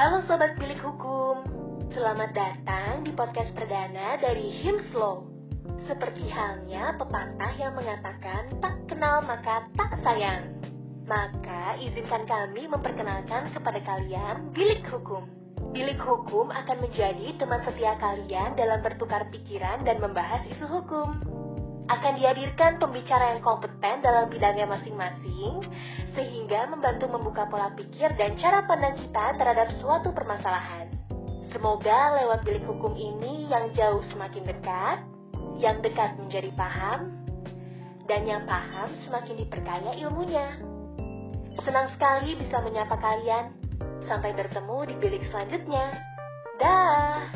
Sobat Bilik Hukum, selamat datang di podcast perdana dari Himslow. Seperti halnya pepatah yang mengatakan tak kenal maka tak sayang. Maka izinkan kami memperkenalkan kepada kalian Bilik Hukum. Bilik Hukum akan menjadi teman setia kalian dalam bertukar pikiran dan membahas isu hukum. Akan dihadirkan pembicara yang kompeten dalam bidangnya masing-masing, sehingga membantu membuka pola pikir dan cara pandang kita terhadap suatu permasalahan. Semoga lewat bilik hukum ini yang jauh semakin dekat, yang dekat menjadi paham, dan yang paham semakin diperkaya ilmunya. Senang sekali bisa menyapa kalian. Sampai bertemu di bilik selanjutnya. Dah.